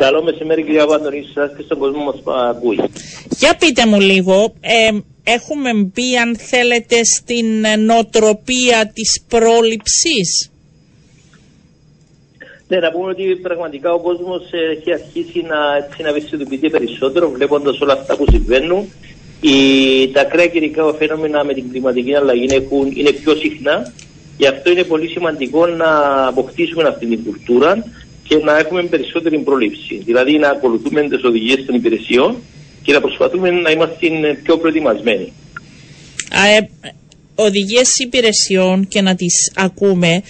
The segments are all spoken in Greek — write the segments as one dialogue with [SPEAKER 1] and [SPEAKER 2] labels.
[SPEAKER 1] Καλό μεσημέρι κυρία Βάντονη, σας και στον κόσμο μας ακούει.
[SPEAKER 2] Για πείτε μου λίγο, ε, έχουμε μπει αν θέλετε στην νοοτροπία της πρόληψης;
[SPEAKER 1] Ναι, να πούμε ότι πραγματικά ο κόσμος έχει αρχίσει να, έτσι, να ευαισθητοποιείται περισσότερο βλέποντας όλα αυτά που συμβαίνουν. Οι, τα ακραία καιρικά φαινόμενα με την κλιματική αλλαγή έχουν, είναι πιο συχνά. Γι' αυτό είναι πολύ σημαντικό να αποκτήσουμε αυτή την κουλτούρα και να έχουμε περισσότερη πρόληψη. Δηλαδή να ακολουθούμε τις οδηγίες των υπηρεσιών και να προσπαθούμε να είμαστε πιο προετοιμασμένοι.
[SPEAKER 2] Ε, οδηγίες υπηρεσιών και να τις ακούμε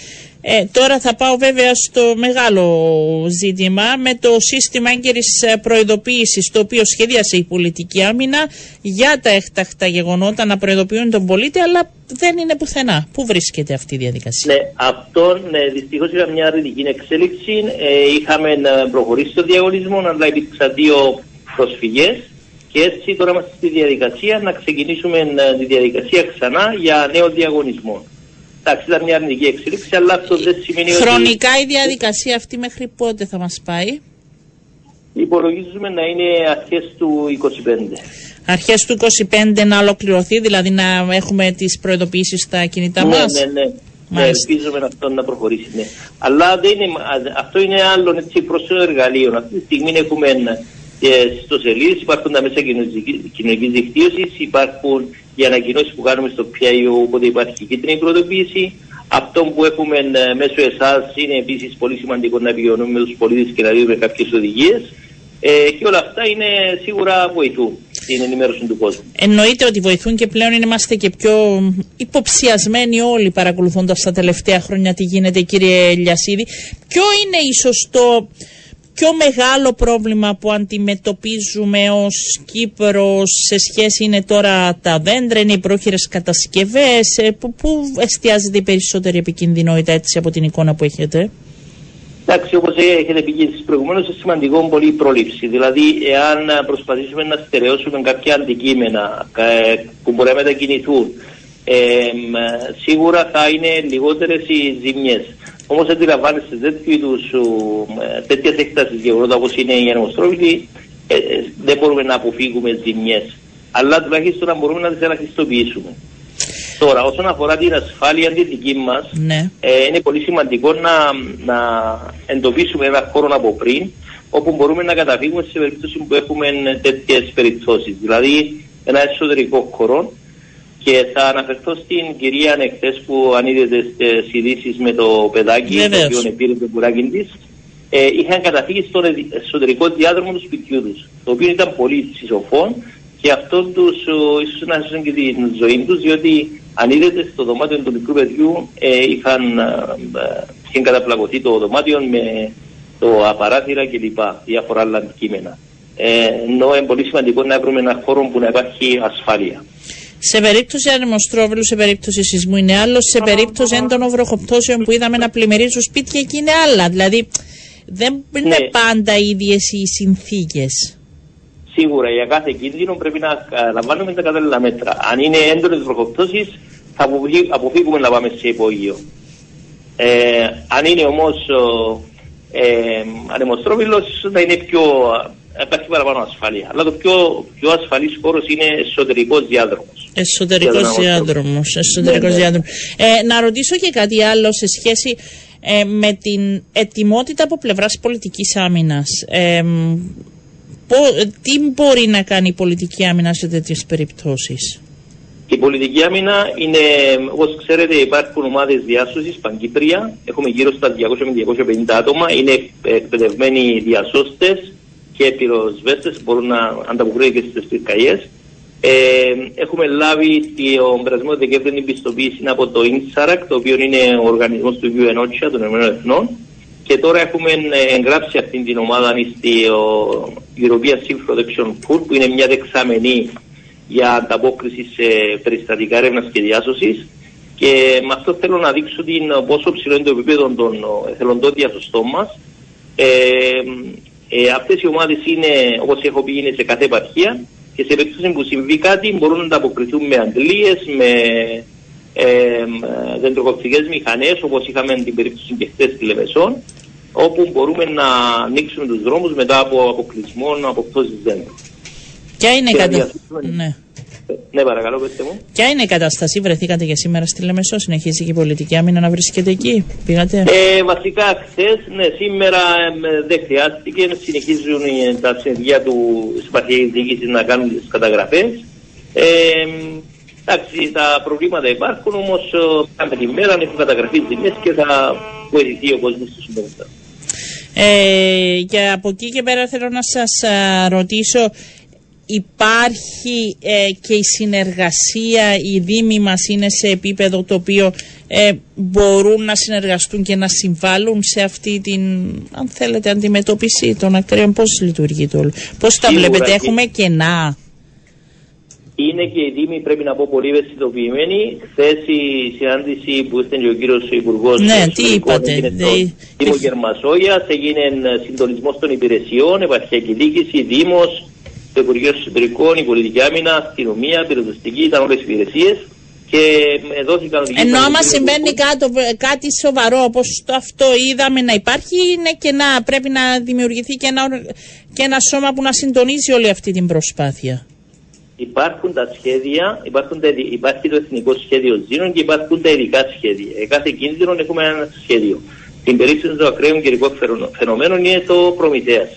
[SPEAKER 2] ε, τώρα θα πάω βέβαια στο μεγάλο ζήτημα με το σύστημα έγκαιρης ε, προειδοποίησης το οποίο σχεδίασε η πολιτική άμυνα για τα έκτακτα γεγονότα να προειδοποιούν τον πολίτη αλλά δεν είναι πουθενά. Πού βρίσκεται αυτή η διαδικασία;
[SPEAKER 1] Ναι, αυτό ναι, δυστυχώς είχαμε μια αρνητική εξέλιξη. Ε, είχαμε προχωρήσει το διαγωνισμό, αλλά υπήρξαν δύο προσφυγές. Και έτσι τώρα είμαστε στη διαδικασία να ξεκινήσουμε ε, τη διαδικασία ξανά για νέο διαγωνισμό. Εντάξει, ήταν μια αρνητική εξέλιξη, αλλά αυτό δεν σημαίνει
[SPEAKER 2] ότι... Χρονικά η διαδικασία αυτή μέχρι πότε θα μας πάει;
[SPEAKER 1] Υπολογίζουμε να είναι αρχές του 25.
[SPEAKER 2] Αρχές του 25 να ολοκληρωθεί, δηλαδή να έχουμε τις προειδοποιήσεις στα κινητά
[SPEAKER 1] ναι,
[SPEAKER 2] μας;
[SPEAKER 1] Ναι, ναι. Ναι, ελπίζουμε αυτό να προχωρήσει. Ναι. Αλλά δεν είναι, αυτό είναι άλλο έτσι, πρόσωπο εργαλείο. Αυτή τη στιγμή έχουμε στο σελίδες, υπάρχουν τα μέσα κοινωνική δικτύωσης, υπάρχουν οι ανακοινώσεις που κάνουμε στο PIO, όποτε υπάρχει κίτρινη προειδοποίηση. Αυτό που έχουμε ε, μέσω εσάς είναι επίσης πολύ σημαντικό να επικοινωνούμε με τους πολίτες και να δίνουμε κάποιες οδηγίες. Ε, και όλα αυτά είναι σίγουρα βοηθούν στην ενημέρωση του κόσμου.
[SPEAKER 2] Εννοείται ότι βοηθούν και πλέον είμαστε και πιο υποψιασμένοι όλοι παρακολουθώντας τα τελευταία χρόνια τι γίνεται, κύριε Λιασίδη. Ποιο είναι ίσως το πιο μεγάλο πρόβλημα που αντιμετωπίζουμε ως Κύπρος σε σχέση είναι τώρα τα δέντρα, είναι οι πρόχειρες κατασκευές, ε, που, που εστιάζεται η περισσότερη επικινδυνότητα έτσι από την εικόνα που έχετε;
[SPEAKER 1] Εντάξει, όπως έχετε πει και εσείς προηγουμένως, είναι σημαντικό πολύ η πρόληψη. Δηλαδή, εάν προσπαθήσουμε να στερεώσουμε κάποια αντικείμενα ε, που μπορεί να μετακινηθούν, ε, σίγουρα θα είναι λιγότερες οι ζημιές. Όμως αντιλαμβάνεστε τέτοιου είδους τέτοια έκταση γεγονότα όπως είναι η ανεμοστρόβιλη, ε, ε, δεν μπορούμε να αποφύγουμε ζημιές. Αλλά τουλάχιστον να μπορούμε να τις ελαχιστοποιήσουμε. Τώρα, όσον αφορά την ασφάλεια τη δική μας, ναι. ε, είναι πολύ σημαντικό να, να εντοπίσουμε ένα χώρο από πριν, όπου μπορούμε να καταφύγουμε σε περίπτωση που έχουμε τέτοιες περιπτώσεις. Δηλαδή, ένα εσωτερικό χώρο και θα αναφερθώ στην κυρία εχθέ που ανήδεται στι ειδήσει με το παιδάκι, το οποίο πήρε το κουράκι της. Ε, είχαν καταφύγει στον εσωτερικό διάδρομο του σπιτιού τους, το οποίο ήταν πολύ συσοφών και αυτό τους ίσως να ζήσουν και τη ζωή τους, διότι ανήδεται στο δωμάτιο του μικρού παιδιού ε, είχαν, ε, είχαν καταπλακωθεί το δωμάτιο με το απαράθυρα κλπ. διάφορα άλλα αντικείμενα. Ε, ενώ είναι πολύ σημαντικό να βρούμε ένα χώρο που να υπάρχει ασφάλεια.
[SPEAKER 2] Σε περίπτωση ανεμοστρόβιλου, σε περίπτωση σεισμού είναι άλλο. Σε περίπτωση έντονων βροχοπτώσεων που είδαμε να πλημμυρίζουν σπίτια εκεί είναι άλλα. Δηλαδή δεν είναι ναι. πάντα ίδιες οι συνθήκες.
[SPEAKER 1] Σίγουρα για κάθε κίνδυνο πρέπει να λαμβάνουμε τα κατάλληλα μέτρα. Αν είναι έντονες βροχοπτώσεις, θα αποφύγουμε να πάμε σε υπόγειο. Ε, αν είναι όμως ε, ανεμοστρόβιλος, θα είναι πιο υπάρχει παραπάνω ασφάλεια. Αλλά το πιο, πιο ασφαλής χώρος είναι εσωτερικός διάδρομος.
[SPEAKER 2] Εσωτερικός διάδρομος. Εσωτερικός ναι, ναι. Ε, να ρωτήσω και κάτι άλλο σε σχέση ε, με την ετοιμότητα από πλευράς πολιτικής άμυνας. Ε, τι μπορεί να κάνει η πολιτική άμυνα σε τέτοιες περιπτώσεις;
[SPEAKER 1] Η πολιτική άμυνα είναι, όπως ξέρετε, υπάρχουν ομάδες διάσωσης παγκύπρια. Έχουμε γύρω στα 200 με 250 άτομα. Είναι εκπαιδευμένοι διασώστες και πυροσβέστες μπορούν να ανταποκρίνουν και στις πυρκαγιές. Ε, έχουμε λάβει τον περασμένο Δεκέμβριο την πιστοποίηση από το INSARAC, το οποίο είναι ο οργανισμός του UNOCHA των ΗΠΑ και τώρα έχουμε εγγράψει αυτή την ομάδα στη European Civil Protection Pool, που είναι μια δεξαμενή για ανταπόκριση σε περιστατικά έρευνας και διάσωσης. Και με αυτό θέλω να δείξω την, πόσο ψηλό είναι το επίπεδο των εθελοντών διασωστών μας. Ε, ε, Αυτές οι ομάδες είναι, όπως έχω πει, είναι σε κάθε επαρχία και σε περίπτωση που συμβεί κάτι μπορούν να ανταποκριθούν με αντλίες, με ε, δεντροκοπτικές μηχανές, όπως είχαμε την περίπτωση και χθες στη Λεμεσόν. όπου μπορούμε να ανοίξουμε τους δρόμους μετά από αποκλεισμό, αποκτώσεις δέντρου.
[SPEAKER 2] Ποια είναι η
[SPEAKER 1] Και να
[SPEAKER 2] κατάσταση.
[SPEAKER 1] διασώσουμε-
[SPEAKER 2] Ναι.
[SPEAKER 1] Ναι, παρακαλώ, πετε μου.
[SPEAKER 2] Ποια είναι η κατάσταση, βρεθήκατε για σήμερα στη Λεμεσό, συνεχίζει και η πολιτική άμυνα να βρίσκεται εκεί; Πήγατε;
[SPEAKER 1] Ε, βασικά χθες, ναι, σήμερα ε, δεν χρειάστηκε. Συνεχίζουν οι- τα συνεργεία του Συμπαθιακή Διοίκησης να κάνουν τις καταγραφές. Ε, εντάξει, τα προβλήματα υπάρχουν, όμως κάθε τη μέρα έχουν καταγραφεί ζημιέ και θα βοηθηθεί ο κόσμος στο συντομότερο.
[SPEAKER 2] Ε, και από εκεί και πέρα θέλω να σας α, ρωτήσω υπάρχει ε, και η συνεργασία, οι δήμοι μας είναι σε επίπεδο το οποίο ε, μπορούν να συνεργαστούν και να συμβάλλουν σε αυτή την, αν θέλετε, αντιμετώπιση των ακτέριων. Πώς λειτουργεί το όλο; Πώς τα
[SPEAKER 1] Σίγουρα
[SPEAKER 2] βλέπετε,
[SPEAKER 1] και-
[SPEAKER 2] έχουμε κενά.
[SPEAKER 1] Είναι και οι Δήμοι, πρέπει να πω, πολύ ευαισθητοποιημένοι. Χθες η συνάντηση που ήρθε και ο κύριος Υπουργός
[SPEAKER 2] Ναι, τι είπατε,
[SPEAKER 1] Έγινε
[SPEAKER 2] δε-
[SPEAKER 1] στο Δήμο
[SPEAKER 2] δε-
[SPEAKER 1] Γερμασόγια, έγινε συντονισμός των υπηρεσιών, επαρχιακή διοίκηση, Δήμος, το Υπουργείο Εσωτερικών, η Πολιτική Άμυνα, αστυνομία, πυροσβεστική, ήταν όλες οι υπηρεσίες. Και ε, δόθηκαν οδηγίες
[SPEAKER 2] Ενώ
[SPEAKER 1] από τον
[SPEAKER 2] άμα
[SPEAKER 1] κύριο
[SPEAKER 2] συμβαίνει
[SPEAKER 1] Υπουργό.
[SPEAKER 2] κάτι, κάτι σοβαρό όπως το αυτό είδαμε να υπάρχει είναι και να πρέπει να δημιουργηθεί και ένα, ορ- και ένα σώμα που να συντονίζει όλη αυτή την προσπάθεια.
[SPEAKER 1] Υπάρχουν τα σχέδια, υπάρχουν τα, ειδι- υπάρχει το εθνικό σχέδιο Ζήνων και υπάρχουν τα ειδικά σχέδια. Για κάθε κίνδυνο έχουμε ένα σχέδιο. Στην περίπτωση των ακραίων καιρικών φαινο- φαινομένων είναι το Προμηθέας.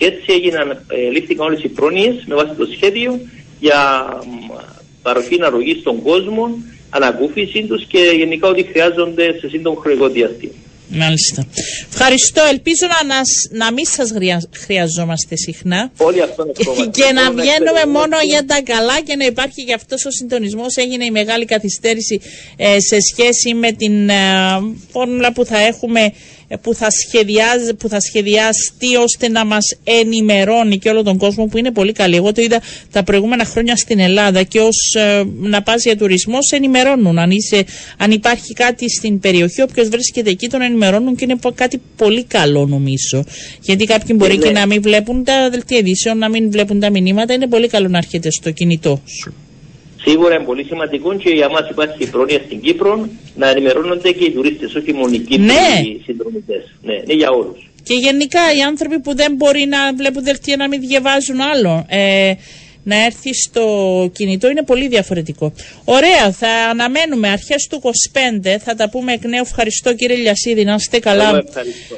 [SPEAKER 1] Και έτσι έγιναν, ε, λήφθηκαν όλες οι πρόνοιες με βάση το σχέδιο για μ, παροχή αρρωγή στον κόσμο, ανακούφιση τους και γενικά ό,τι χρειάζονται σε σύντομο χρονικό διάστημα.
[SPEAKER 2] Μάλιστα. Ευχαριστώ. Ελπίζω να, να, σ- να μην σας χρεια- χρειαζόμαστε συχνά.
[SPEAKER 1] Όλοι αυτό είναι
[SPEAKER 2] Και, και να βγαίνουμε μόνο για τα καλά και να υπάρχει και αυτός ο συντονισμός. Έγινε η μεγάλη καθυστέρηση ε, σε σχέση με την ε, φόρμουλα που θα έχουμε ε, που θα, σχεδιάζει, που θα σχεδιαστεί ώστε να μας ενημερώνει και όλο τον κόσμο που είναι πολύ καλή. Εγώ το είδα τα προηγούμενα χρόνια στην Ελλάδα και ως ε, να πας για τουρισμός σε ενημερώνουν. Αν, είσαι, αν υπάρχει κάτι στην περιοχή, όποιος βρίσκεται εκεί τον ενημερώνουν και είναι πο- κάτι πολύ καλό νομίζω. Γιατί κάποιοι μπορεί
[SPEAKER 1] ναι.
[SPEAKER 2] και να μην βλέπουν τα δελτία ειδήσεων, να μην βλέπουν τα μηνύματα. Είναι πολύ καλό να έρχεται στο κινητό σου.
[SPEAKER 1] Σίγουρα είναι πολύ σημαντικό και για μας υπάρχει η πρόνοια στην Κύπρο να ενημερώνονται και οι τουρίστες, όχι μόνο οι Κύπροι
[SPEAKER 2] Ναι.
[SPEAKER 1] οι συνδρομητές. Ναι, είναι για όλους.
[SPEAKER 2] Και γενικά οι άνθρωποι που δεν μπορεί να βλέπουν δελτία να μην διαβάζουν άλλο. Ε, να έρθει στο κινητό είναι πολύ διαφορετικό. Ωραία, θα αναμένουμε αρχές του 25, θα τα πούμε εκ νέου. Ευχαριστώ κύριε Λιασίδη, να είστε καλά.
[SPEAKER 1] Εγώ ευχαριστώ.